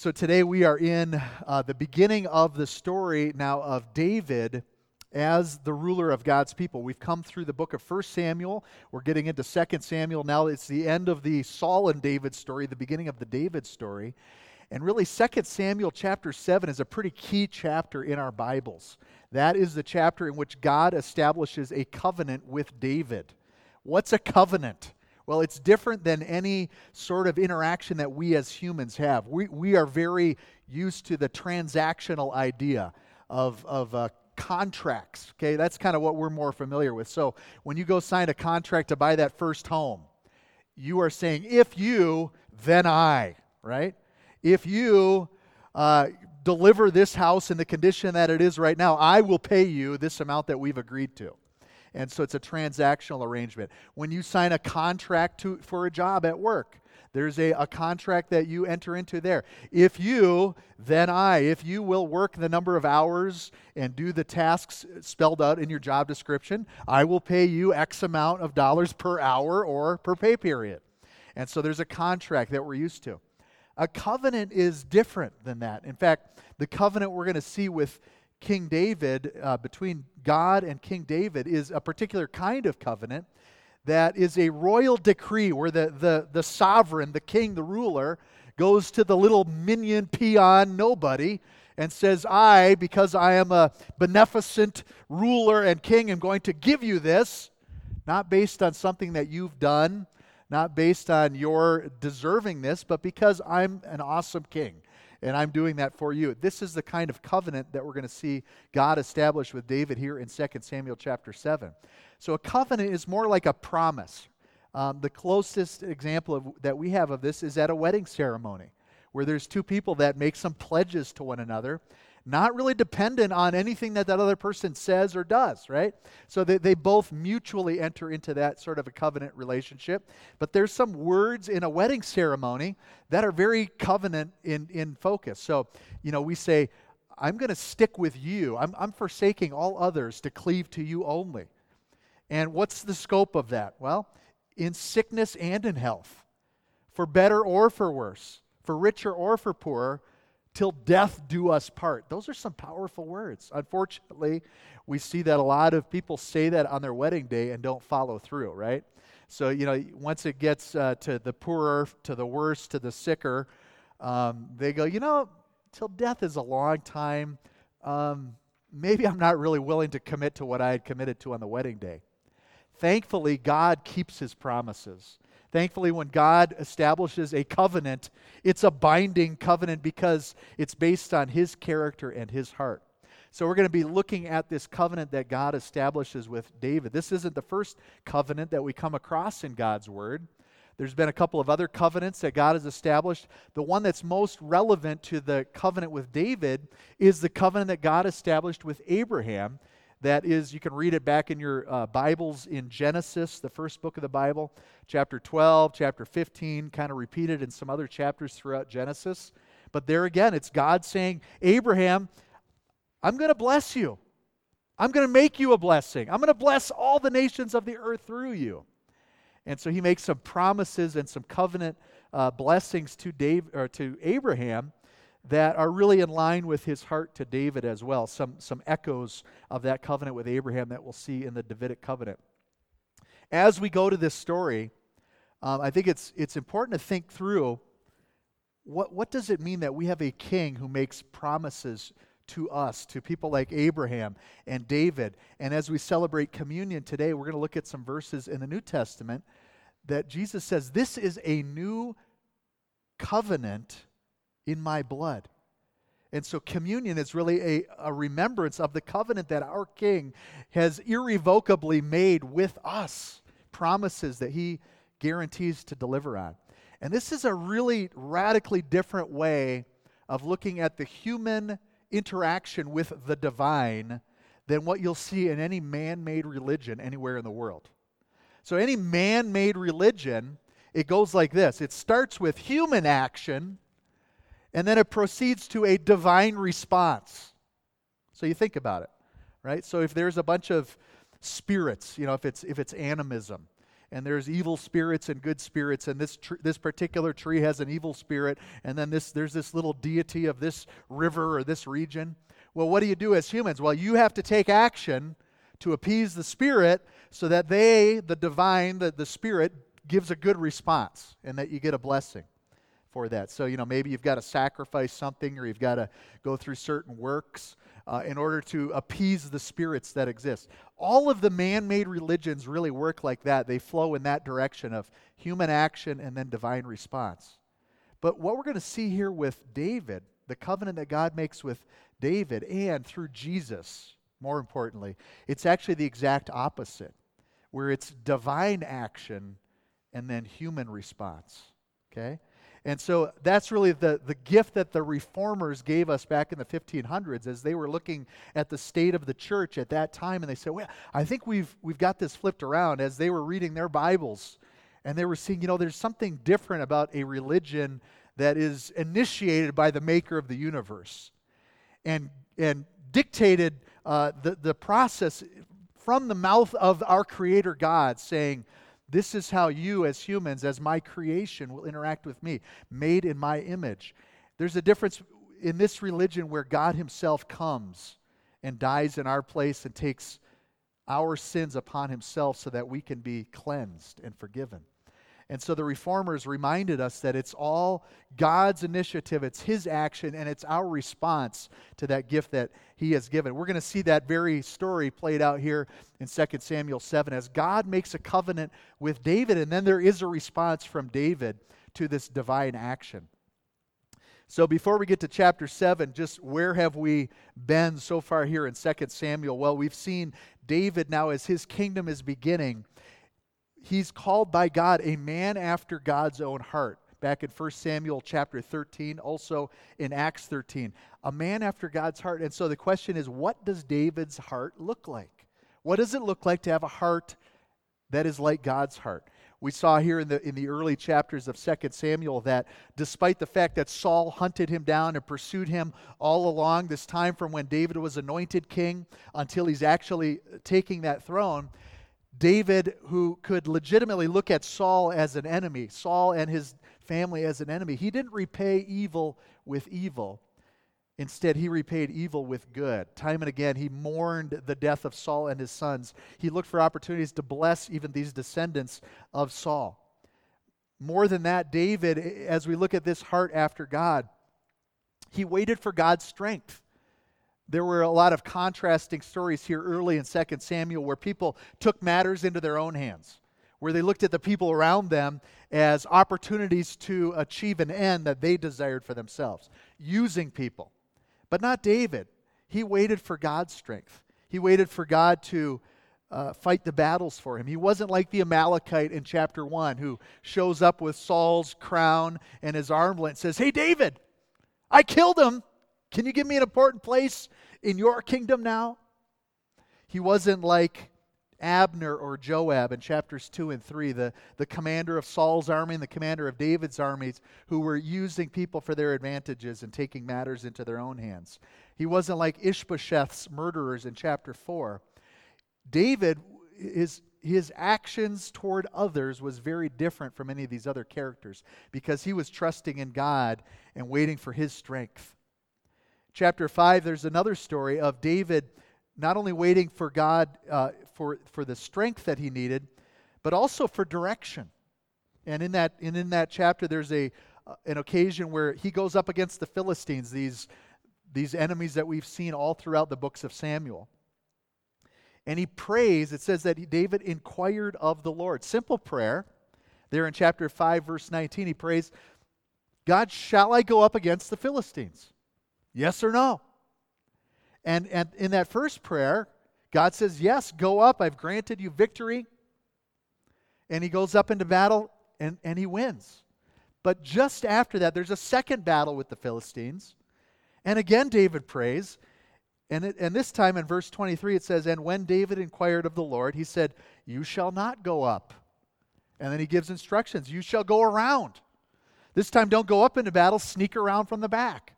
So today we are in uh, the beginning of the story now of David as the ruler of God's people. We've come through the book of 1 Samuel. We're getting into 2 Samuel. Now it's the end of the Saul and David story, the beginning of the David story. And really, 2 Samuel chapter 7 is a pretty key chapter in our Bibles. That is the chapter in which God establishes a covenant with David. What's a covenant? Well, it's different than any sort of interaction that we as humans have. We, we are very used to the transactional idea of, of uh, contracts. Okay, that's kind of what we're more familiar with. So when you go sign a contract to buy that first home, you are saying, if you, then I, right? If you uh, deliver this house in the condition that it is right now, I will pay you this amount that we've agreed to. And so it's a transactional arrangement. When you sign a contract to, for a job at work, there's a, a contract that you enter into there. If you, then I. If you will work the number of hours and do the tasks spelled out in your job description, I will pay you X amount of dollars per hour or per pay period. And so there's a contract that we're used to. A covenant is different than that. In fact, the covenant we're going to see with King David, uh, between God and King David, is a particular kind of covenant that is a royal decree where the, the, the sovereign, the king, the ruler, goes to the little minion peon nobody and says, I, because I am a beneficent ruler and king, am going to give you this, not based on something that you've done, not based on your deserving this, but because I'm an awesome king and I'm doing that for you. This is the kind of covenant that we're going to see God establish with David here in 2 Samuel chapter 7. So a covenant is more like a promise. Um, the closest example of, that we have of this is at a wedding ceremony, where there's two people that make some pledges to one another, not really dependent on anything that that other person says or does, right? So they, they both mutually enter into that sort of a covenant relationship. But there's some words in a wedding ceremony that are very covenant in, in focus. So, you know, we say, I'm going to stick with you. I'm, I'm forsaking all others to cleave to you only. And what's the scope of that? Well, in sickness and in health, for better or for worse, for richer or for poorer, till death do us part. Those are some powerful words. Unfortunately, we see that a lot of people say that on their wedding day and don't follow through, right? So, you know, once it gets uh, to the poorer, to the worse, to the sicker, um, they go, you know, till death is a long time. Um, maybe I'm not really willing to commit to what I had committed to on the wedding day. Thankfully, God keeps his promises. Thankfully, when God establishes a covenant, it's a binding covenant because it's based on his character and his heart. So, we're going to be looking at this covenant that God establishes with David. This isn't the first covenant that we come across in God's word. There's been a couple of other covenants that God has established. The one that's most relevant to the covenant with David is the covenant that God established with Abraham that is, you can read it back in your uh, Bibles in Genesis, the first book of the Bible, chapter 12, chapter 15, kind of repeated in some other chapters throughout Genesis. But there again, it's God saying, Abraham, I'm going to bless you. I'm going to make you a blessing. I'm going to bless all the nations of the earth through you. And so he makes some promises and some covenant uh, blessings to, Dave, or to Abraham that are really in line with his heart to David as well. Some, some echoes of that covenant with Abraham that we'll see in the Davidic covenant. As we go to this story, um, I think it's, it's important to think through what, what does it mean that we have a king who makes promises to us, to people like Abraham and David. And as we celebrate communion today, we're going to look at some verses in the New Testament that Jesus says, This is a new covenant in my blood. And so communion is really a, a remembrance of the covenant that our King has irrevocably made with us, promises that he guarantees to deliver on. And this is a really radically different way of looking at the human interaction with the divine than what you'll see in any man made religion anywhere in the world. So, any man made religion, it goes like this it starts with human action and then it proceeds to a divine response. So you think about it, right? So if there's a bunch of spirits, you know, if it's if it's animism, and there's evil spirits and good spirits, and this tr- this particular tree has an evil spirit, and then this there's this little deity of this river or this region. Well, what do you do as humans? Well, you have to take action to appease the spirit so that they, the divine, the, the spirit, gives a good response and that you get a blessing for that. So, you know, maybe you've got to sacrifice something or you've got to go through certain works uh, in order to appease the spirits that exist. All of the man made religions really work like that. They flow in that direction of human action and then divine response. But what we're going to see here with David, the covenant that God makes with David and through Jesus, more importantly, it's actually the exact opposite, where it's divine action and then human response. Okay? And so that's really the, the gift that the reformers gave us back in the 1500s as they were looking at the state of the church at that time. And they said, well, I think we've, we've got this flipped around as they were reading their Bibles. And they were seeing, you know, there's something different about a religion that is initiated by the maker of the universe and, and dictated uh, the, the process from the mouth of our Creator God, saying, This is how you, as humans, as my creation, will interact with me, made in my image. There's a difference in this religion where God Himself comes and dies in our place and takes our sins upon Himself so that we can be cleansed and forgiven. And so the reformers reminded us that it's all God's initiative, it's His action, and it's our response to that gift that He has given. We're going to see that very story played out here in 2 Samuel 7 as God makes a covenant with David, and then there is a response from David to this divine action. So before we get to chapter 7, just where have we been so far here in 2 Samuel? Well, we've seen David now as his kingdom is beginning he's called by God a man after God's own heart. Back in 1 Samuel chapter 13, also in Acts 13. A man after God's heart. And so the question is what does David's heart look like? What does it look like to have a heart that is like God's heart? We saw here in the, in the early chapters of 2 Samuel that despite the fact that Saul hunted him down and pursued him all along this time from when David was anointed king until he's actually taking that throne, David, who could legitimately look at Saul as an enemy, Saul and his family as an enemy, he didn't repay evil with evil. Instead, he repaid evil with good. Time and again, he mourned the death of Saul and his sons. He looked for opportunities to bless even these descendants of Saul. More than that, David, as we look at this heart after God, he waited for God's strength there were a lot of contrasting stories here early in 2 Samuel where people took matters into their own hands, where they looked at the people around them as opportunities to achieve an end that they desired for themselves, using people. But not David. He waited for God's strength, he waited for God to. Uh, fight the battles for him. He wasn't like the Amalekite in chapter 1 who shows up with Saul's crown and his armlet and says, Hey, David, I killed him. Can you give me an important place in your kingdom now? He wasn't like Abner or Joab in chapters 2 and 3, the, the commander of Saul's army and the commander of David's armies, who were using people for their advantages and taking matters into their own hands. He wasn't like Ishbosheth's murderers in chapter 4. David, his, his actions toward others was very different from any of these other characters because he was trusting in God and waiting for his strength chapter 5, there's another story of David not only waiting for God uh, for, for the strength that he needed, but also for direction. And in that, and in that chapter, there's a, uh, an occasion where he goes up against the Philistines, these, these enemies that we've seen all throughout the books of Samuel. And he prays, it says that he, David inquired of the Lord. Simple prayer. There in chapter 5, verse 19, he prays, God, shall I go up against the Philistines? Yes or no? And, and in that first prayer, God says, Yes, go up. I've granted you victory. And he goes up into battle and, and he wins. But just after that, there's a second battle with the Philistines. And again, David prays. And, it, and this time in verse 23, it says, And when David inquired of the Lord, he said, You shall not go up. And then he gives instructions You shall go around. This time, don't go up into battle, sneak around from the back.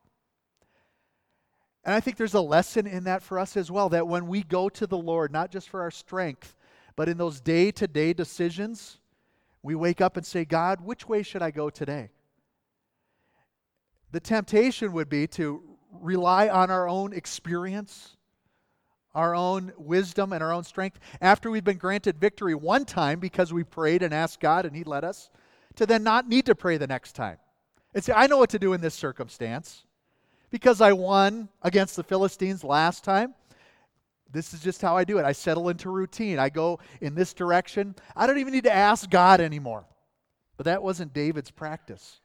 And I think there's a lesson in that for us as well that when we go to the Lord, not just for our strength, but in those day to day decisions, We wake up and say, God, which way should I go today? The temptation would be to rely on our own experience, our own wisdom, and our own strength after we've been granted victory one time because we prayed and asked God and He led us, to then not need to pray the next time. And say, I know what to do in this circumstance because I won against the Philistines last time. This is just how I do it. I settle into routine. I go in this direction. I don't even need to ask God anymore. But that wasn't David's practice.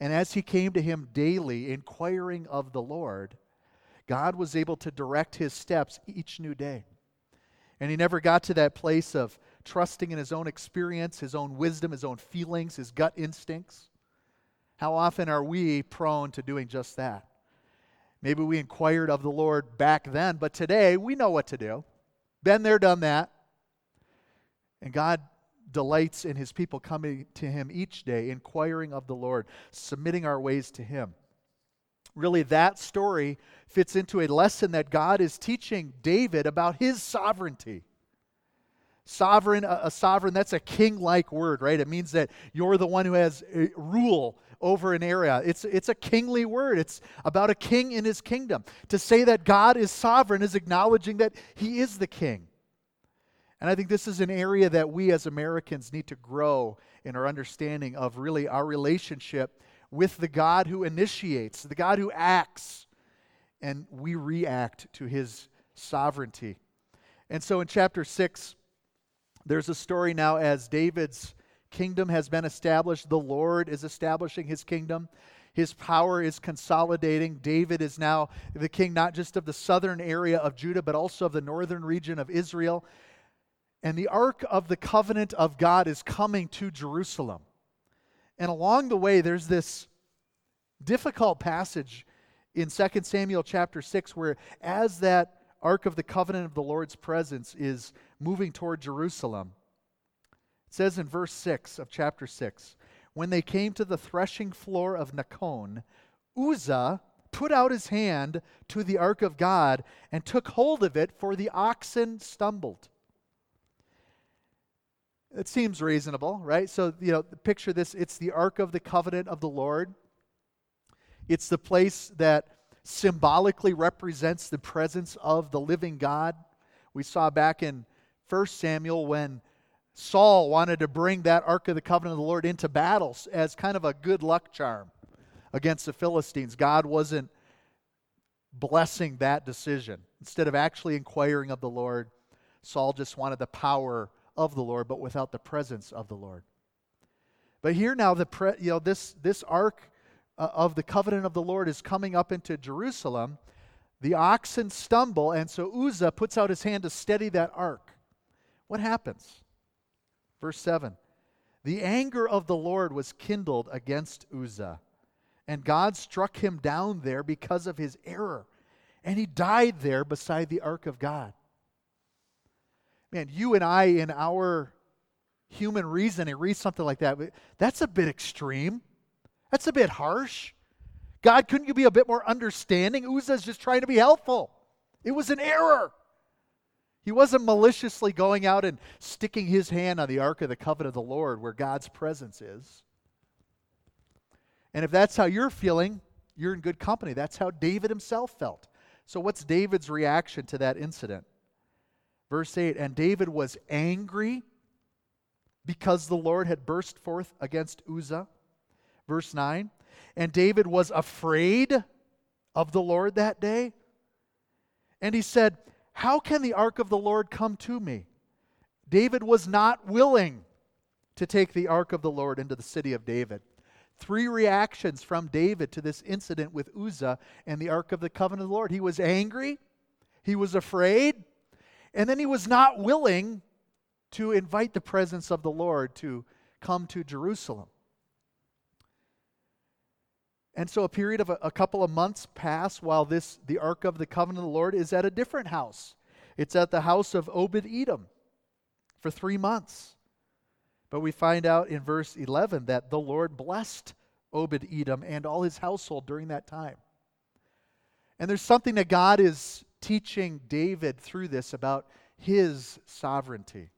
And as he came to him daily, inquiring of the Lord, God was able to direct his steps each new day. And he never got to that place of trusting in his own experience, his own wisdom, his own feelings, his gut instincts. How often are we prone to doing just that? Maybe we inquired of the Lord back then, but today we know what to do. Been there, done that. And God delights in his people coming to him each day, inquiring of the Lord, submitting our ways to him. Really, that story fits into a lesson that God is teaching David about his sovereignty. Sovereign, a, sovereign, that's a king like word, right? It means that you're the one who has eh, rule over an area. It's, it's a kingly word, it's about a king in his kingdom. To say that God is sovereign is acknowledging that he is the king. And I think this is an area that we as Americans need to grow in our understanding of really our relationship with the God who initiates, the God who acts, and we react to his sovereignty. And so in chapter 6, there's a story now as David's kingdom has been established. The Lord is establishing his kingdom. His power is consolidating. David is now the king, not just of the southern area of Judah, but also of the northern region of Israel. And the ark of the covenant of God is coming to Jerusalem. And along the way, there's this difficult passage in 2 Samuel chapter 6 where, as that ark of the covenant of the Lord's presence is moving toward Jerusalem, it says in verse 6 of chapter 6 When they came to the threshing floor of Nacon, Uzzah put out his hand to the ark of God and took hold of it, for the oxen stumbled. It seems reasonable, right? So, you know, picture this it's the ark of the covenant of the Lord. It's the place that symbolically represents the presence of the living God. We saw back in 1 Samuel when Saul wanted to bring that Ark of the Covenant of the Lord into battles as kind of a good luck charm against the Philistines. God wasn't blessing that decision. Instead of actually inquiring of the Lord, Saul just wanted the power of the Lord, but without the presence of the Lord. But here now, the pre, you know this this ark uh, of the covenant of the Lord is coming up into Jerusalem. The oxen stumble, and so Uzzah puts out his hand to steady that ark. What happens? Verse 7 The anger of the Lord was kindled against Uzzah, and God struck him down there because of his error, and he died there beside the ark of God. Man, you and I, in our human reasoning, read something like that. That's a bit extreme. That's a bit harsh. God, couldn't you be a bit more understanding? Uzzah's just trying to be helpful. It was an error. He wasn't maliciously going out and sticking his hand on the Ark of the Covenant of the Lord where God's presence is. And if that's how you're feeling, you're in good company. That's how David himself felt. So, what's David's reaction to that incident? Verse 8 And David was angry because the Lord had burst forth against Uzzah. Verse 9 And David was afraid of the Lord that day. And he said, how can the ark of the Lord come to me? David was not willing to take the ark of the Lord into the city of David. Three reactions from David to this incident with Uzzah and the ark of the covenant of the Lord. He was angry, he was afraid, and then he was not willing to invite the presence of the Lord to come to Jerusalem. And so a period of a, a, couple of months pass while this the ark of the covenant of the Lord is at a different house. It's at the house of Obed Edom for 3 months. But we find out in verse 11 that the Lord blessed Obed Edom and all his household during that time. And there's something that God is teaching David through this about his sovereignty.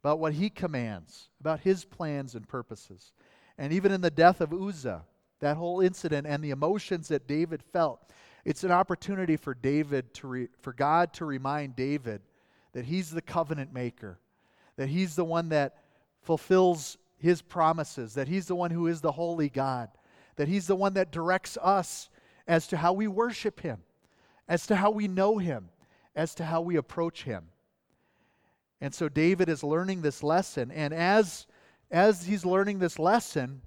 about what he commands, about his plans and purposes. And even in the death of Uzzah, that whole incident and the emotions that David felt, it's an opportunity for David to re, for God to remind David that he's the covenant maker, that he's the one that fulfills his promises, that he's the one who is the holy God, that he's the one that directs us as to how we worship him, as to how we know him, as to how we approach him. And so David is learning this lesson. And as, as he's learning this lesson,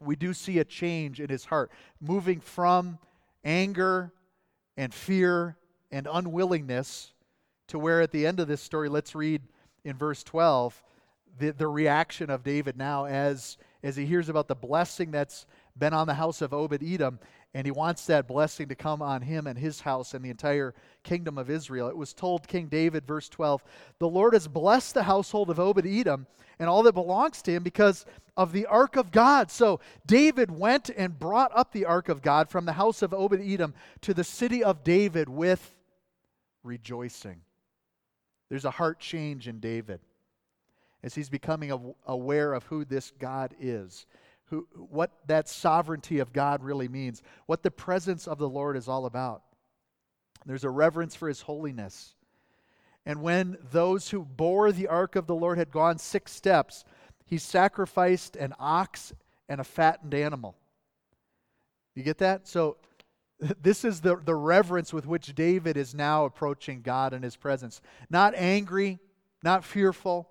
we do see a change in his heart, moving from anger and fear and unwillingness to where at the end of this story, let's read in verse 12 the, the reaction of David now as, as he hears about the blessing that's been on the house of Obed Edom and he wants that blessing to come on him and his house and the entire kingdom of Israel. It was told King David, verse 12, The Lord has blessed the household of Obed Edom and all that belongs to him because of the ark of God. So David went and brought up the ark of God from the house of Obed Edom to the city of David with rejoicing. There's a heart change in David as he's becoming aware of who this God is who, what that sovereignty of God really means, what the presence of the Lord is all about. There's a reverence for his holiness. And when those who bore the ark of the Lord had gone six steps, he sacrificed an ox and a fattened animal. You get that? So, this is the, the reverence with which David is now approaching God in his presence. Not angry, not fearful,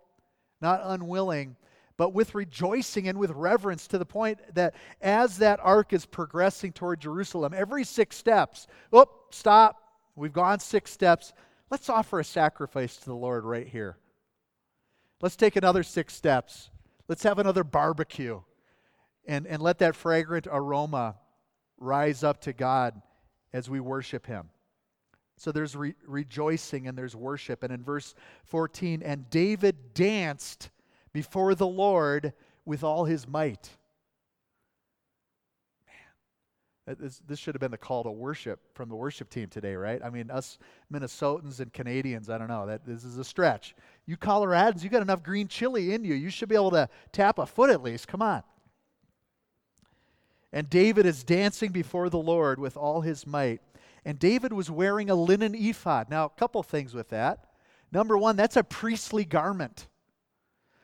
not unwilling, but with rejoicing and with reverence to the point that as that ark is progressing toward Jerusalem, every six steps, oh, stop, we've gone six steps. Let's offer a sacrifice to the Lord right here. Let's take another six steps. Let's have another barbecue and, and let that fragrant aroma rise up to God as we worship Him. So there's re- rejoicing and there's worship. And in verse 14, and David danced before the Lord with all his might. Man, this, this should have been the call to worship from the worship team today, right? I mean, us Minnesotans and Canadians, I don't know, that this is a stretch. You Coloradans, you got enough green chili in you. You should be able to tap a foot at least. Come on. And David is dancing before the Lord with all his might. And David was wearing a linen ephod. Now, a couple things with that. Number one, that's a priestly garment.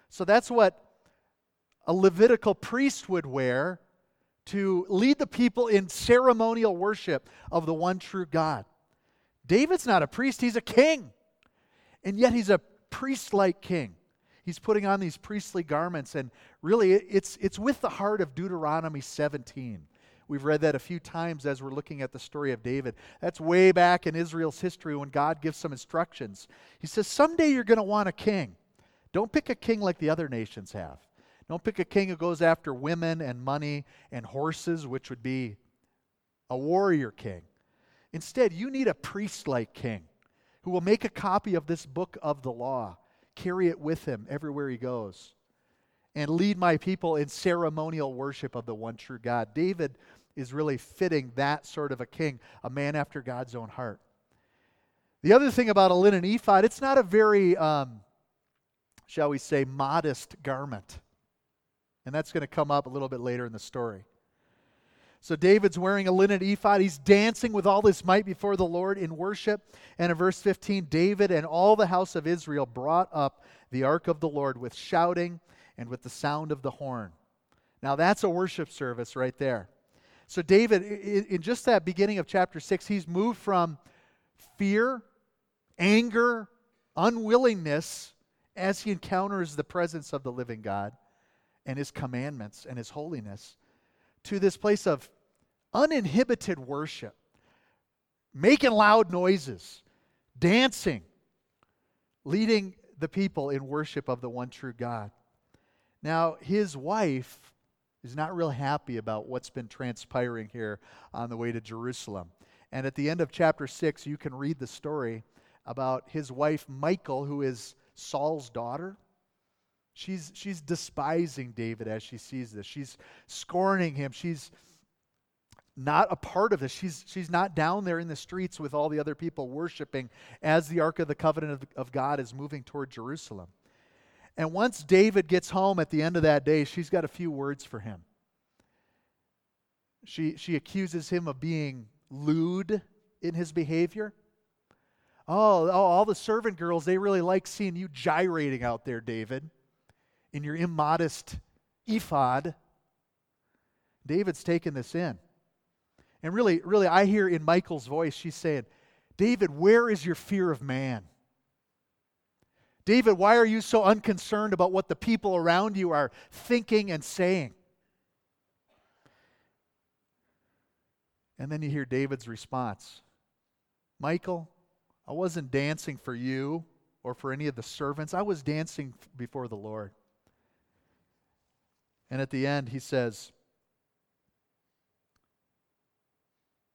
So that's what a Levitical priest would wear to lead the people in ceremonial worship of the one true God. David's not a priest, he's a king. And yet he's a priest like king. He's putting on these priestly garments, and really it's, it's with the heart of Deuteronomy 17. We've read that a few times as we're looking at the story of David. That's way back in Israel's history when God gives some instructions. He says, Someday you're going to want a king. Don't pick a king like the other nations have. Don't pick a king who goes after women and money and horses, which would be a warrior king. Instead, you need a priest like king who will make a copy of this book of the law, carry it with him everywhere he goes, and lead my people in ceremonial worship of the one true God. David is really fitting that sort of a king, a man after God's own heart. The other thing about a linen ephod, it's not a very um, shall we say, modest garment. And that's going to come up a little bit later in the story. So David's wearing a linen ephod. He's dancing with all his might before the Lord in worship. And in verse 15, David and all the house of Israel brought up the ark of the Lord with shouting and with the sound of the horn. Now that's a worship service right there. So David, in just that beginning of chapter 6, he's moved from fear, anger, unwillingness as he encounters the presence of the living God and his commandments and his holiness to this place of uninhibited worship, making loud noises, dancing, leading the people in worship of the one true God. Now, his wife is not real happy about what's been transpiring here on the way to Jerusalem. And at the end of chapter 6, you can read the story about his wife, Michal, who is Saul's daughter. She's, she's despising David as she sees this. She's scorning him. She's not a part of this. She's, she's not down there in the streets with all the other people worshiping as the Ark of the Covenant of, of God is moving toward Jerusalem. And once David gets home at the end of that day, she's got a few words for him. She, she accuses him of being lewd in his behavior. Oh, oh, all the servant girls, they really like seeing you gyrating out there, David, in your immodest ephod. David's taken this in. And really, really, I hear in Michal's voice, she's saying, David, where is your fear of man? David, why are you so unconcerned about what the people around you are thinking and saying? And then you hear David's response Michal, I wasn't dancing for you or for any of the servants, I was dancing before the Lord. And at the end, he says,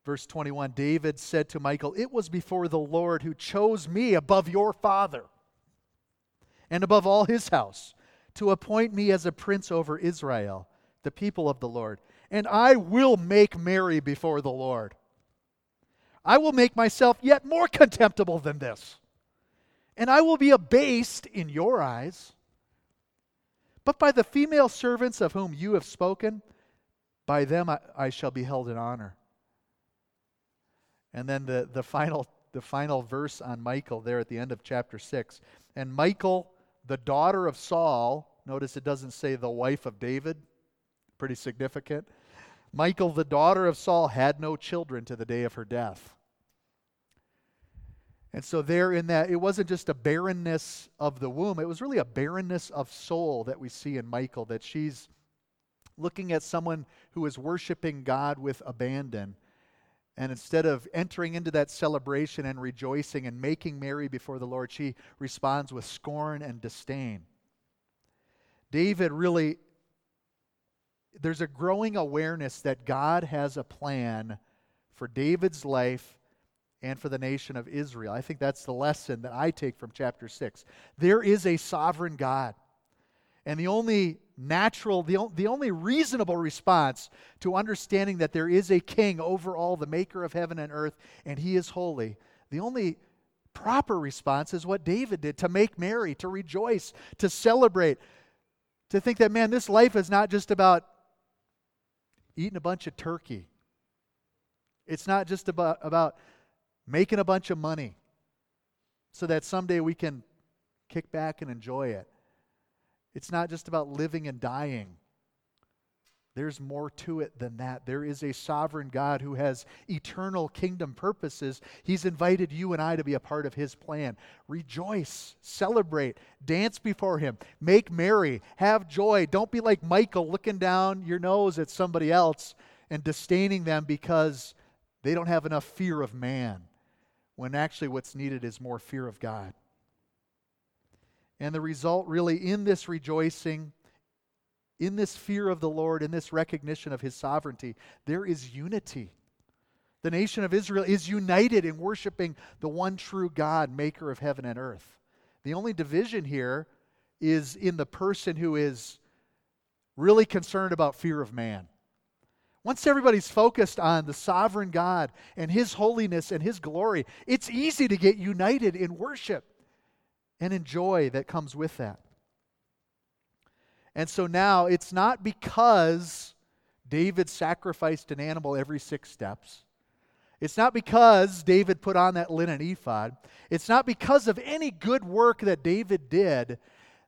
Verse 21 David said to Michal, It was before the Lord who chose me above your father and above all his house to appoint me as a prince over Israel, the people of the Lord. And I will make merry before the Lord. I will make myself yet more contemptible than this. And I will be abased in your eyes. But by the female servants of whom you have spoken, by them I, I shall be held in honor. And then the, the, final, the final verse on Michal there at the end of chapter 6. And Michal, the daughter of Saul, notice it doesn't say the wife of David, pretty significant. Michal, the daughter of Saul, had no children to the day of her death. And so, there in that, it wasn't just a barrenness of the womb, it was really a barrenness of soul that we see in Michal, that she's looking at someone who is worshiping God with abandon and instead of entering into that celebration and rejoicing and making merry before the Lord, she responds with scorn and disdain. David really, there's a growing awareness that God has a plan for David's life and for the nation of Israel. I think that's the lesson that I take from chapter 6. There is a sovereign God. And the only natural, the, the only reasonable response to understanding that there is a king over all, the maker of heaven and earth, and he is holy, the only proper response is what David did to make merry, to rejoice, to celebrate, to think that, man, this life is not just about eating a bunch of turkey. It's not just about, about making a bunch of money so that someday we can kick back and enjoy it. It's not just about living and dying. There's more to it than that. There is a sovereign God who has eternal kingdom purposes. He's invited you and I to be a part of His plan. Rejoice, celebrate, dance before Him, make merry, have joy. Don't be like Michal looking down your nose at somebody else and disdaining them because they don't have enough fear of man, when actually what's needed is more fear of God. And the result, really, in this rejoicing, in this fear of the Lord, in this recognition of his sovereignty, there is unity. The nation of Israel is united in worshiping the one true God, maker of heaven and earth. The only division here is in the person who is really concerned about fear of man. Once everybody's focused on the sovereign God and His holiness and His glory, it's easy to get united in worship and in joy that comes with that. And so now it's not because David sacrificed an animal every six steps. It's not because David put on that linen ephod. It's not because of any good work that David did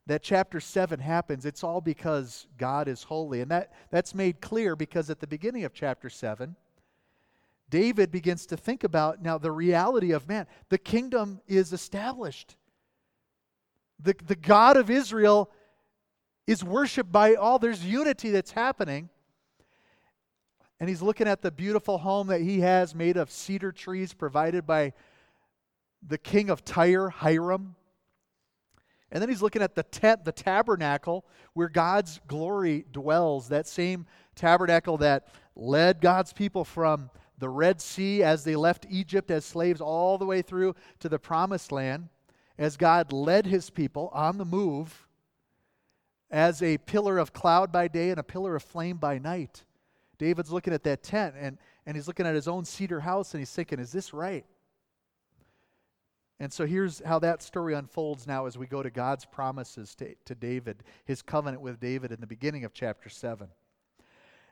that chapter 7 happens. It's all because God is holy. And that, that's made clear because at the beginning of chapter 7, David begins to think about now the reality of man. The kingdom is established. The, the God of Israel is worshiped by all. There's unity that's happening. And he's looking at the beautiful home that he has made of cedar trees provided by the king of Tyre, Hiram. And then he's looking at the tent, the tabernacle, where God's glory dwells. That same tabernacle that led God's people from the Red Sea as they left Egypt as slaves all the way through to the promised land as God led his people on the move as a pillar of cloud by day and a pillar of flame by night. David's looking at that tent and, and he's looking at his own cedar house and he's thinking, is this right? And so here's how that story unfolds now as we go to God's promises to, to David, his covenant with David in the beginning of chapter 7.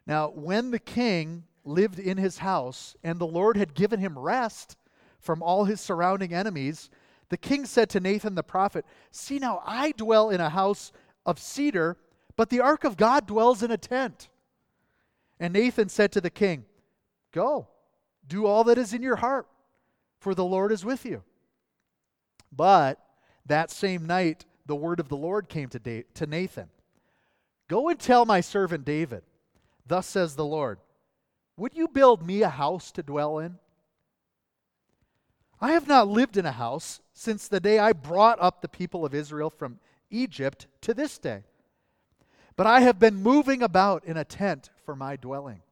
Now, when the king lived in his house and the Lord had given him rest from all his surrounding enemies, the king said to Nathan the prophet, See now, I dwell in a house of cedar, but the ark of God dwells in a tent. And Nathan said to the king, Go, do all that is in your heart, for the Lord is with you. But that same night, the word of the Lord came to, to Nathan Go and tell my servant David, Thus says the Lord, Would you build me a house to dwell in? I have not lived in a house since the day I brought up the people of Israel from Egypt to this day. But I have been moving about in a tent for my dwelling.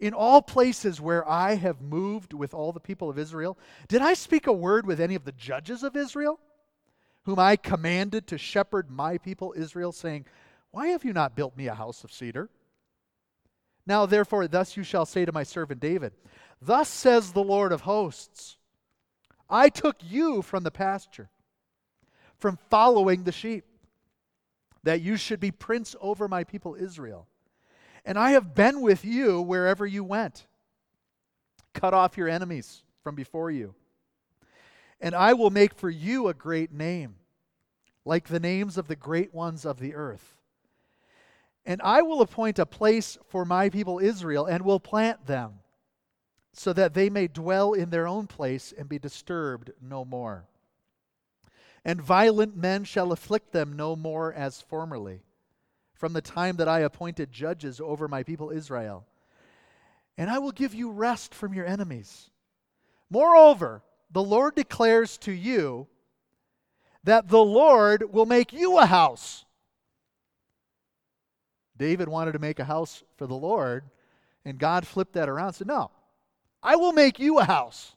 In all places where I have moved with all the people of Israel, did I speak a word with any of the judges of Israel, whom I commanded to shepherd my people Israel, saying, Why have you not built me a house of cedar? Now, therefore, thus you shall say to my servant David, Thus says the Lord of hosts, I took you from the pasture, from following the sheep, that you should be prince over my people Israel. And I have been with you wherever you went. Cut off your enemies from before you. And I will make for you a great name, like the names of the great ones of the earth. And I will appoint a place for my people Israel, and will plant them, so that they may dwell in their own place and be disturbed no more. And violent men shall afflict them no more as formerly from the time that I appointed judges over my people Israel. And I will give you rest from your enemies. Moreover, the Lord declares to you that the Lord will make you a house. David wanted to make a house for the Lord, and God flipped that around and said, No, I will make you a house.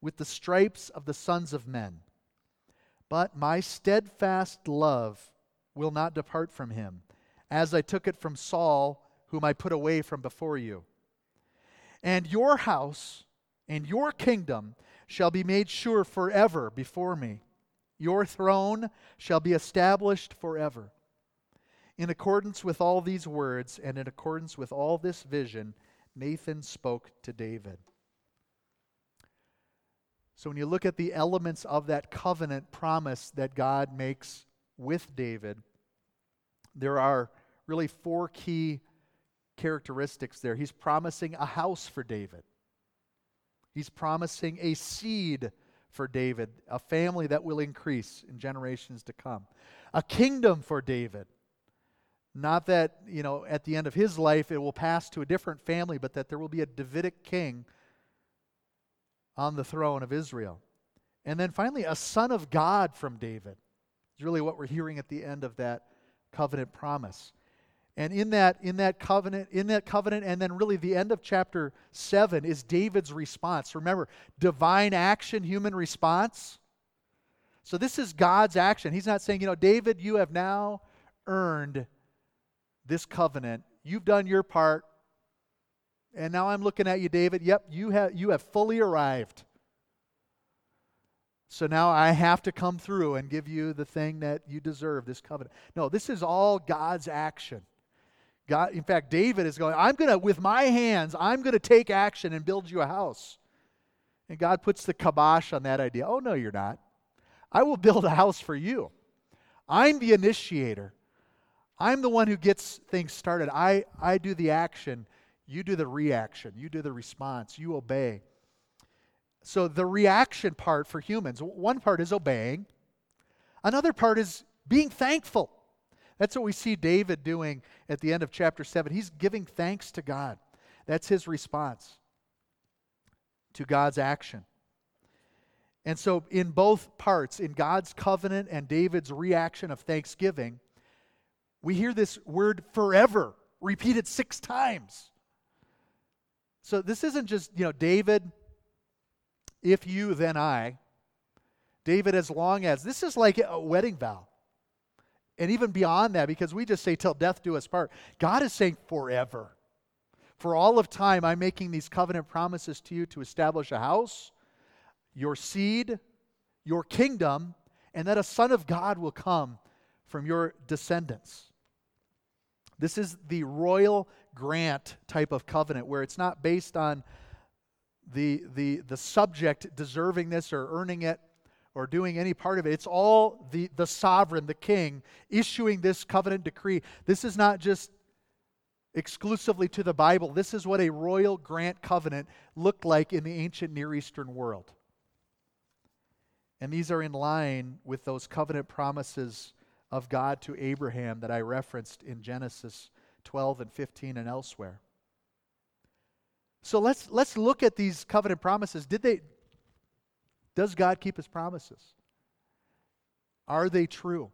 with the stripes of the sons of men. But my steadfast love will not depart from him, as I took it from Saul, whom I put away from before you. And your house and your kingdom shall be made sure forever before me. Your throne shall be established forever. In accordance with all these words and in accordance with all this vision, Nathan spoke to David. So when you look at the elements of that covenant promise that God makes with David, there are really four key characteristics there. He's promising a house for David. He's promising a seed for David, a family that will increase in generations to come. A kingdom for David. Not that, you know, at the end of his life it will pass to a different family, but that there will be a Davidic king on the throne of Israel. And then finally, a son of God from David is really what we're hearing at the end of that covenant promise. And in that, in that covenant, in that covenant, and then really the end of chapter seven is David's response. Remember, divine action, human response. So this is God's action. He's not saying, you know, David, you have now earned this covenant. You've done your part. And now I'm looking at you, David. Yep, you have, you have fully arrived. So now I have to come through and give you the thing that you deserve, this covenant. No, this is all God's action. God, in fact, David is going, I'm going to, with my hands, I'm going to take action and build you a house. And God puts the kibosh on that idea. Oh, no, you're not. I will build a house for you. I'm the initiator. I'm the one who gets things started. I, I do the action. You do the reaction, you do the response, you obey. So, the reaction part for humans, one part is obeying, another part is being thankful. That's what we see David doing at the end of chapter 7. He's giving thanks to God. That's his response to God's action. And so, in both parts, in God's covenant and David's reaction of thanksgiving, we hear this word forever repeated six times. So, this isn't just, you know, David, if you, then I. David, as long as. This is like a wedding vow. And even beyond that, because we just say, till death do us part, God is saying forever. For all of time, I'm making these covenant promises to you to establish a house, your seed, your kingdom, and that a son of God will come from your descendants. This is the royal grant type of covenant where it's not based on the, the, the subject deserving this or earning it or doing any part of it. It's all the, the sovereign, the king, issuing this covenant decree. This is not just exclusively to the Bible. This is what a royal grant covenant looked like in the ancient Near Eastern world. And these are in line with those covenant promises of God to Abraham that I referenced in Genesis 12 and 15 and elsewhere. So let's, let's look at these covenant promises. Did they, does God keep his promises? Are they true?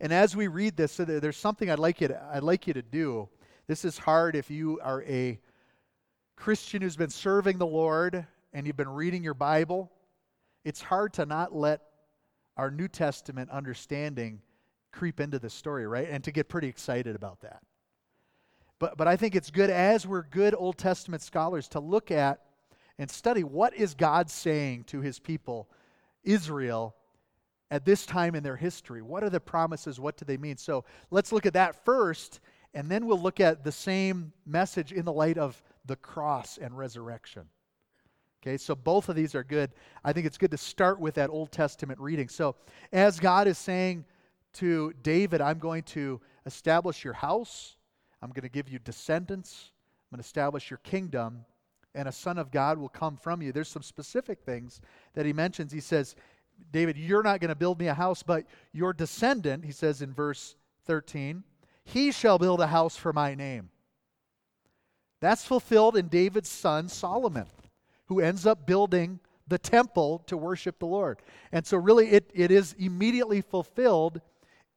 And as we read this, so there's something I'd like, you to, I'd like you to do. This is hard if you are a Christian who's been serving the Lord and you've been reading your Bible. It's hard to not let our New Testament understanding creep into the story, right? And to get pretty excited about that. But, but I think it's good, as we're good Old Testament scholars, to look at and study what is God saying to his people, Israel, at this time in their history. What are the promises? What do they mean? So let's look at that first, and then we'll look at the same message in the light of the cross and resurrection. Okay, so both of these are good. I think it's good to start with that Old Testament reading. So, as God is saying to David, I'm going to establish your house, I'm going to give you descendants, I'm going to establish your kingdom, and a son of God will come from you. There's some specific things that he mentions. He says, David, you're not going to build me a house, but your descendant, he says in verse 13, he shall build a house for my name. That's fulfilled in David's son Solomon who ends up building the temple to worship the Lord. And so, really, it, it is immediately fulfilled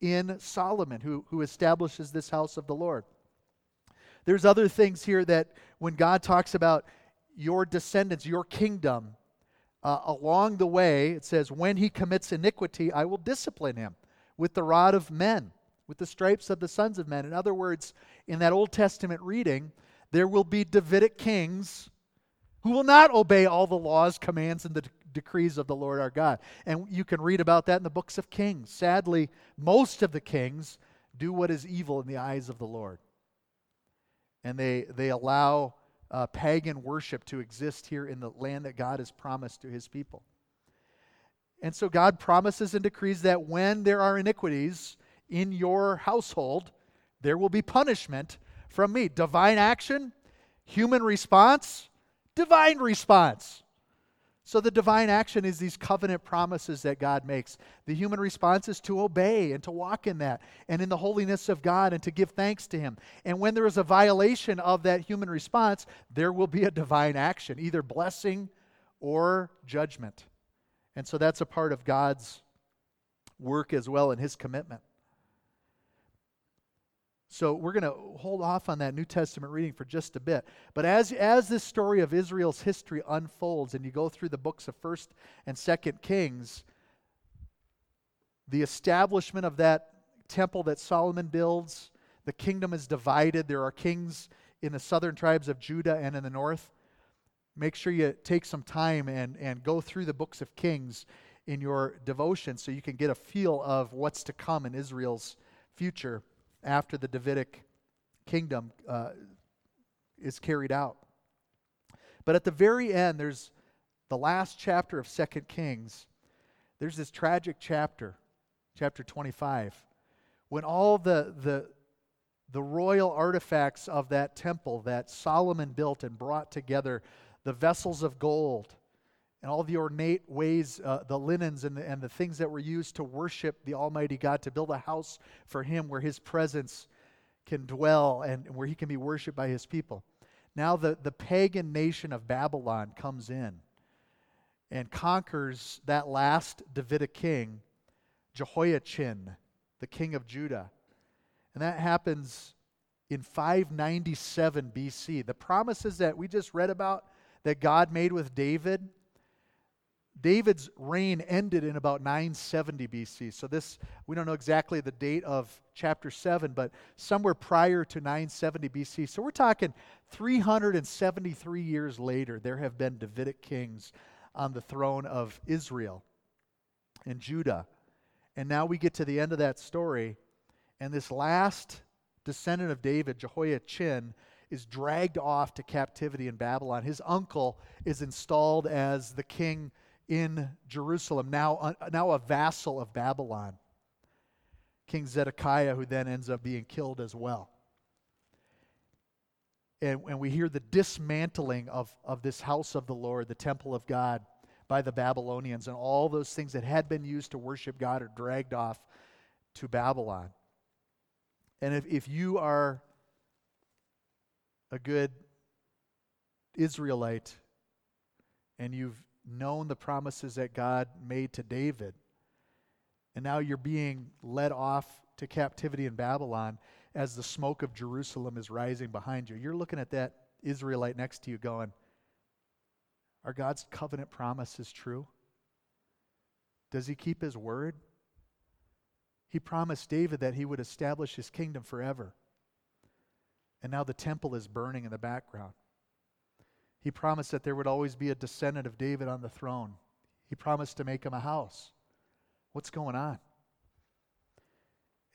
in Solomon, who, who establishes this house of the Lord. There's other things here that when God talks about your descendants, your kingdom, uh, along the way, it says, When he commits iniquity, I will discipline him with the rod of men, with the stripes of the sons of men. In other words, in that Old Testament reading, there will be Davidic kings who will not obey all the laws, commands, and the decrees of the Lord our God. And you can read about that in the books of Kings. Sadly, most of the kings do what is evil in the eyes of the Lord. And they, they allow uh, pagan worship to exist here in the land that God has promised to his people. And so God promises and decrees that when there are iniquities in your household, there will be punishment from me. Divine action, human response, divine response. So, the divine action is these covenant promises that God makes. The human response is to obey and to walk in that and in the holiness of God and to give thanks to Him. And when there is a violation of that human response, there will be a divine action, either blessing or judgment. And so, that's a part of God's work as well and His commitment. So we're going to hold off on that New Testament reading for just a bit. But as, as this story of Israel's history unfolds and you go through the books of 1st and 2nd Kings, the establishment of that temple that Solomon builds, the kingdom is divided. There are kings in the southern tribes of Judah and in the north. Make sure you take some time and, and go through the books of Kings in your devotion so you can get a feel of what's to come in Israel's future after the Davidic kingdom uh, is carried out. But at the very end, there's the last chapter of Second Kings. There's this tragic chapter, chapter 25, when all the, the, the royal artifacts of that temple that Solomon built and brought together, the vessels of gold, and all the ornate ways, uh, the linens and the, and the things that were used to worship the Almighty God, to build a house for Him where His presence can dwell and where He can be worshiped by His people. Now, the, the pagan nation of Babylon comes in and conquers that last Davidic king, Jehoiachin, the king of Judah. And that happens in 597 BC. The promises that we just read about that God made with David, David's reign ended in about 970 BC. So this we don't know exactly the date of chapter 7, but somewhere prior to 970 BC. So we're talking 373 years later there have been Davidic kings on the throne of Israel and Judah. And now we get to the end of that story, and this last descendant of David, Jehoiachin, is dragged off to captivity in Babylon. His uncle is installed as the king in Jerusalem, now, now a vassal of Babylon. King Zedekiah, who then ends up being killed as well. And, and we hear the dismantling of, of this house of the Lord, the temple of God, by the Babylonians, and all those things that had been used to worship God are dragged off to Babylon. And if, if you are a good Israelite and you've known the promises that God made to David, and now you're being led off to captivity in Babylon as the smoke of Jerusalem is rising behind you, you're looking at that Israelite next to you going, Are God's covenant promises true? Does he keep his word? He promised David that he would establish his kingdom forever. And now the temple is burning in the background. He promised that there would always be a descendant of David on the throne. He promised to make him a house. What's going on?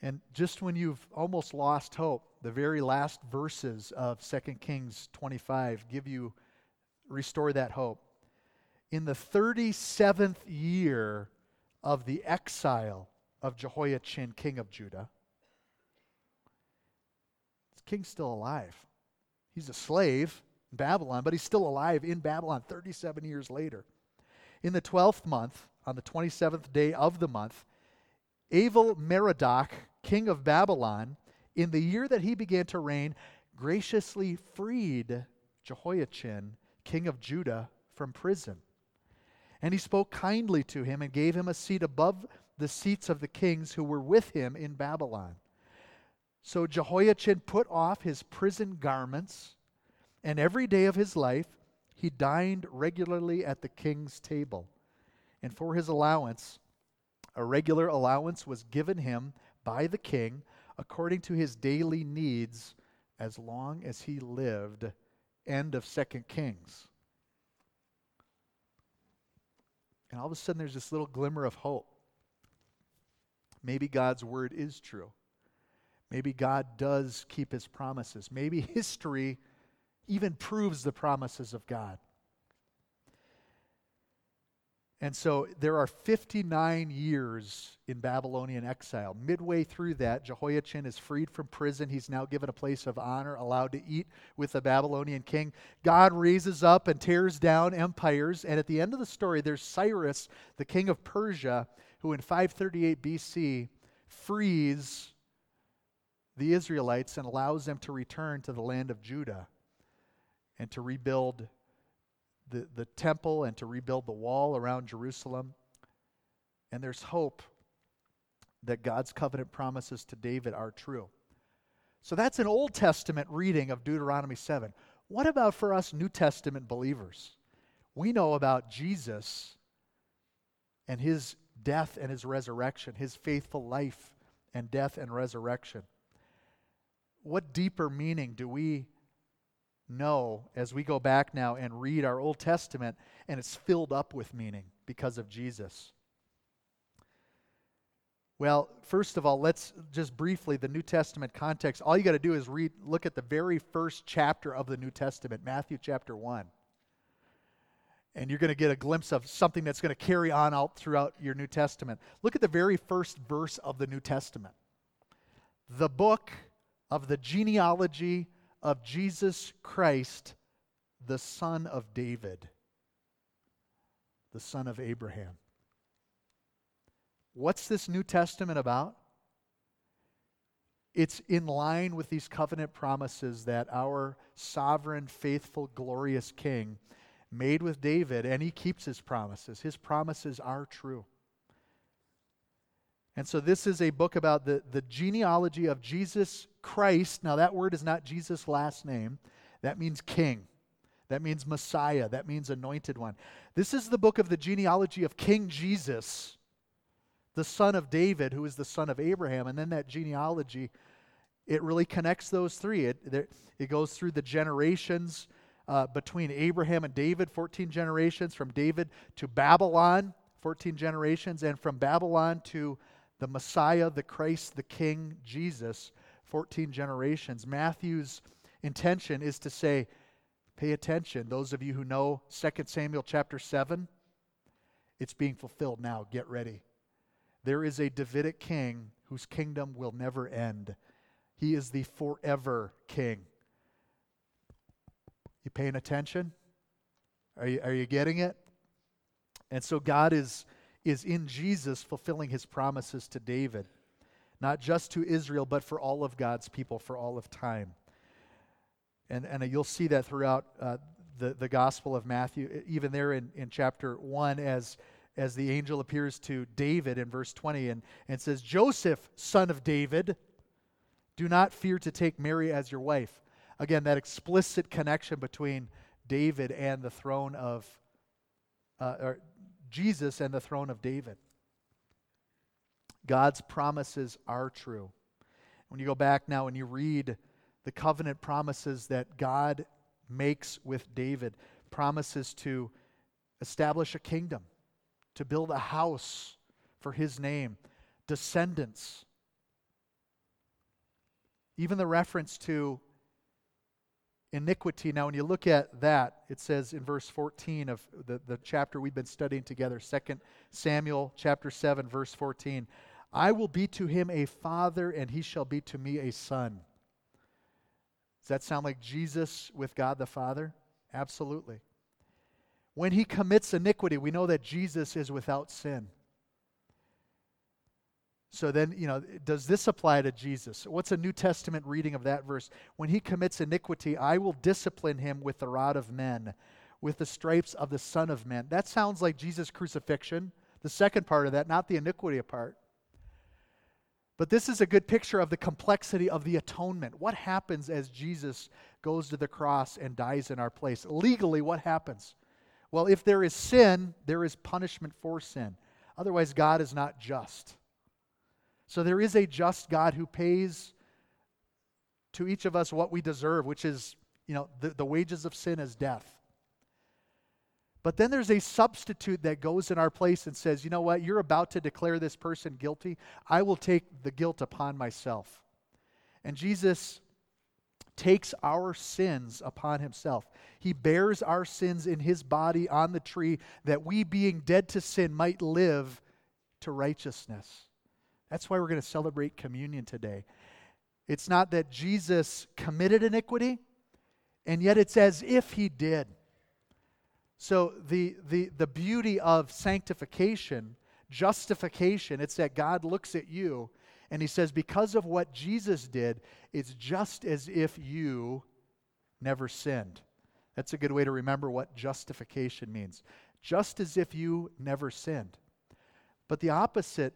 And just when you've almost lost hope, the very last verses of 2 Kings 25 give you, restore that hope. In the 37th year of the exile of Jehoiachin, king of Judah. The king's still alive. He's a slave Babylon, but he's still alive in Babylon 37 years later. In the 12th month, on the 27th day of the month, Avil Merodach, king of Babylon, in the year that he began to reign, graciously freed Jehoiachin, king of Judah, from prison. And he spoke kindly to him and gave him a seat above the seats of the kings who were with him in Babylon. So Jehoiachin put off his prison garments, and every day of his life he dined regularly at the king's table. And for his allowance, a regular allowance was given him by the king according to his daily needs as long as he lived. End of Second Kings. And all of a sudden, there's this little glimmer of hope. Maybe God's word is true. Maybe God does keep his promises. Maybe history even proves the promises of God. And so there are 59 years in Babylonian exile. Midway through that, Jehoiachin is freed from prison. He's now given a place of honor, allowed to eat with the Babylonian king. God raises up and tears down empires. And at the end of the story, there's Cyrus, the king of Persia, who in 538 BC frees the Israelites and allows them to return to the land of Judah and to rebuild the, the temple and to rebuild the wall around Jerusalem. And there's hope that God's covenant promises to David are true. So that's an Old Testament reading of Deuteronomy 7. What about for us New Testament believers? We know about Jesus and his death and his resurrection, his faithful life and death and resurrection. What deeper meaning do we know as we go back now and read our Old Testament and it's filled up with meaning because of Jesus? Well, first of all, let's just briefly the New Testament context. All you got to do is read look at the very first chapter of the New Testament, Matthew chapter 1 and you're going to get a glimpse of something that's going to carry on out throughout your New Testament. Look at the very first verse of the New Testament. The book of the genealogy of Jesus Christ, the son of David, the son of Abraham. What's this New Testament about? It's in line with these covenant promises that our sovereign, faithful, glorious King made with David, and he keeps his promises. His promises are true. And so, this is a book about the, the genealogy of Jesus Christ. Now, that word is not Jesus' last name, that means king. That means Messiah. That means anointed one. This is the book of the genealogy of King Jesus, the son of David, who is the son of Abraham. And then that genealogy, it really connects those three. It, it goes through the generations uh, between Abraham and David, 14 generations, from David to Babylon, 14 generations, and from Babylon to the Messiah, the Christ, the King, Jesus, 14 generations. Matthew's intention is to say, pay attention. Those of you who know 2 Samuel chapter 7, it's being fulfilled now. Get ready. There is a Davidic king whose kingdom will never end. He is the forever king. You paying attention? Are you, are you getting it? And so God is, is in Jesus fulfilling his promises to David, not just to Israel, but for all of God's people for all of time. And, and you'll see that throughout uh, the, the Gospel of Matthew, even there in, in chapter 1, as, as the angel appears to David in verse 20 and, and says, Joseph, son of David, do not fear to take Mary as your wife Again, that explicit connection between David and the throne of, uh, or Jesus and the throne of David. God's promises are true. When you go back now and you read the covenant promises that God makes with David, promises to establish a kingdom, to build a house for his name, descendants. Even the reference to iniquity. Now, when you look at that, it says in verse 14 of the, the chapter we've been studying together, 2 Samuel chapter 7, verse 14. I will be to him a father, and he shall be to me a son. Does that sound like Jesus with God the Father? Absolutely. When he commits iniquity, we know that Jesus is without sin. So then, you know, does this apply to Jesus? What's a New Testament reading of that verse? When he commits iniquity, I will discipline him with the rod of men, with the stripes of the Son of Men. That sounds like Jesus' crucifixion, the second part of that, not the iniquity part. But this is a good picture of the complexity of the atonement. What happens as Jesus goes to the cross and dies in our place? Legally, what happens? Well, if there is sin, there is punishment for sin. Otherwise, God is not just. So there is a just God who pays to each of us what we deserve, which is, you know, the, the wages of sin is death. But then there's a substitute that goes in our place and says, you know what, you're about to declare this person guilty. I will take the guilt upon myself. And Jesus takes our sins upon himself. He bears our sins in his body on the tree that we, being dead to sin, might live to righteousness. That's why we're going to celebrate communion today. It's not that Jesus committed iniquity, and yet it's as if he did. So, the, the, the beauty of sanctification, justification, it's that God looks at you and he says, because of what Jesus did, it's just as if you never sinned. That's a good way to remember what justification means. Just as if you never sinned. But the opposite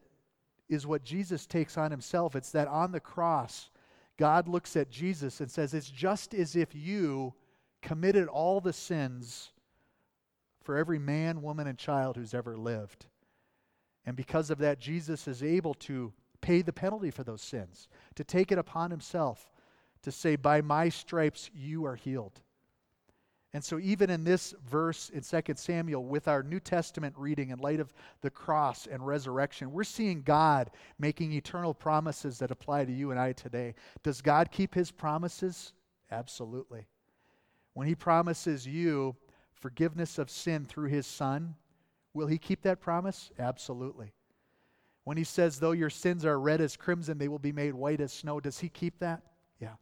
is what Jesus takes on himself. It's that on the cross, God looks at Jesus and says, It's just as if you committed all the sins for every man, woman, and child who's ever lived. And because of that, Jesus is able to pay the penalty for those sins, to take it upon himself, to say, By my stripes you are healed. And so, even in this verse in 2 Samuel, with our New Testament reading in light of the cross and resurrection, we're seeing God making eternal promises that apply to you and I today. Does God keep his promises? Absolutely. When he promises you forgiveness of sin through his Son, will he keep that promise? Absolutely. When he says, though your sins are red as crimson, they will be made white as snow, does he keep that? Yeah.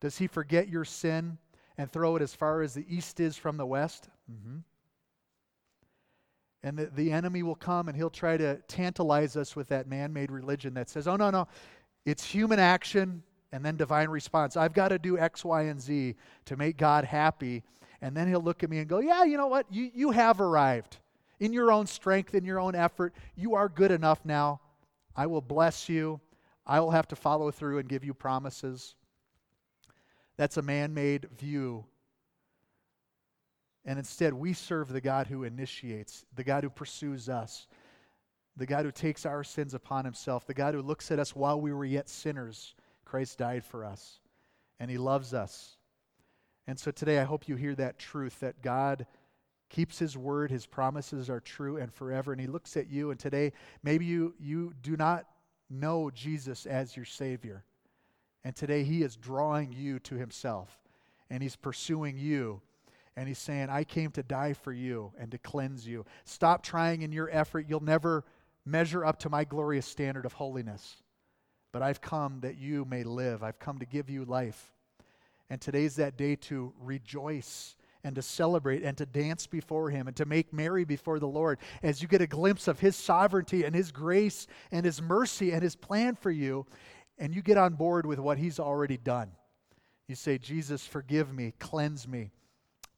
Does he forget your sin? And throw it as far as the east is from the west? Mm-hmm. And the, the enemy will come and he'll try to tantalize us with that man made religion that says, oh, no, no, it's human action and then divine response. I've got to do X, Y, and Z to make God happy. And then he'll look at me and go, Yeah, you know what? You, you have arrived. In your own strength, in your own effort, you are good enough now. I will bless you. I will have to follow through and give you promises. That's a man made view. And instead, we serve the God who initiates, the God who pursues us, the God who takes our sins upon himself, the God who looks at us while we were yet sinners. Christ died for us, and he loves us. And so today, I hope you hear that truth that God keeps his word, his promises are true and forever. And he looks at you, and today, maybe you, you do not know Jesus as your Savior. And today he is drawing you to himself and he's pursuing you. And he's saying, I came to die for you and to cleanse you. Stop trying in your effort. You'll never measure up to my glorious standard of holiness. But I've come that you may live. I've come to give you life. And today's that day to rejoice and to celebrate and to dance before Him and to make merry before the Lord as you get a glimpse of His sovereignty and His grace and His mercy and His plan for you and you get on board with what he's already done. You say, Jesus, forgive me, cleanse me.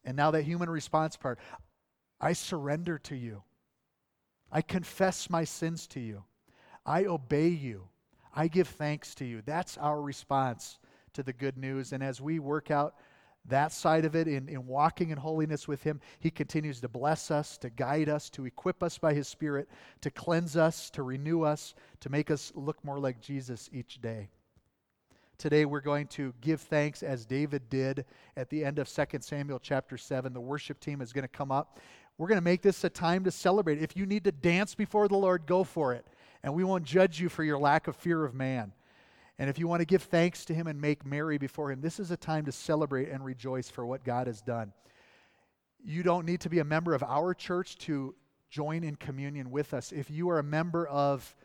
And now that human response part, I surrender to you. I confess my sins to you. I obey you. I give thanks to you. That's our response to the good news. And as we work out that side of it in, in walking in holiness with Him. He continues to bless us, to guide us, to equip us by His Spirit, to cleanse us, to renew us, to make us look more like Jesus each day. Today we're going to give thanks as David did at the end of 2 Samuel chapter 7. The worship team is going to come up. We're going to make this a time to celebrate. If you need to dance before the Lord, go for it. And we won't judge you for your lack of fear of man. And if you want to give thanks to Him and make merry before Him, this is a time to celebrate and rejoice for what God has done. You don't need to be a member of our church to join in communion with us. If you are a member of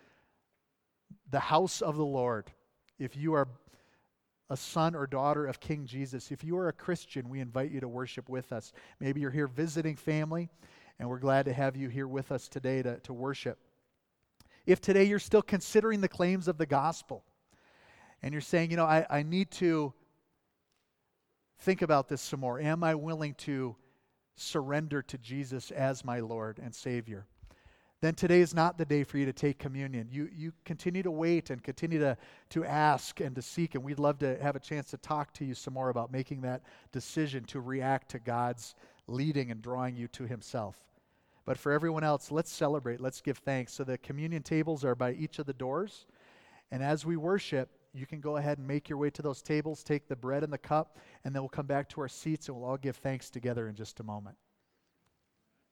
the house of the Lord, if you are a son or daughter of King Jesus, if you are a Christian, we invite you to worship with us. Maybe you're here visiting family, and we're glad to have you here with us today to, to worship. If today you're still considering the claims of the gospel, and you're saying, you know, I, I need to think about this some more. Am I willing to surrender to Jesus as my Lord and Savior? Then today is not the day for you to take communion. You, you continue to wait and continue to, to ask and to seek, and we'd love to have a chance to talk to you some more about making that decision to react to God's leading and drawing you to Himself. But for everyone else, let's celebrate. Let's give thanks. So the communion tables are by each of the doors. And as we worship, you can go ahead and make your way to those tables, take the bread and the cup, and then we'll come back to our seats and we'll all give thanks together in just a moment.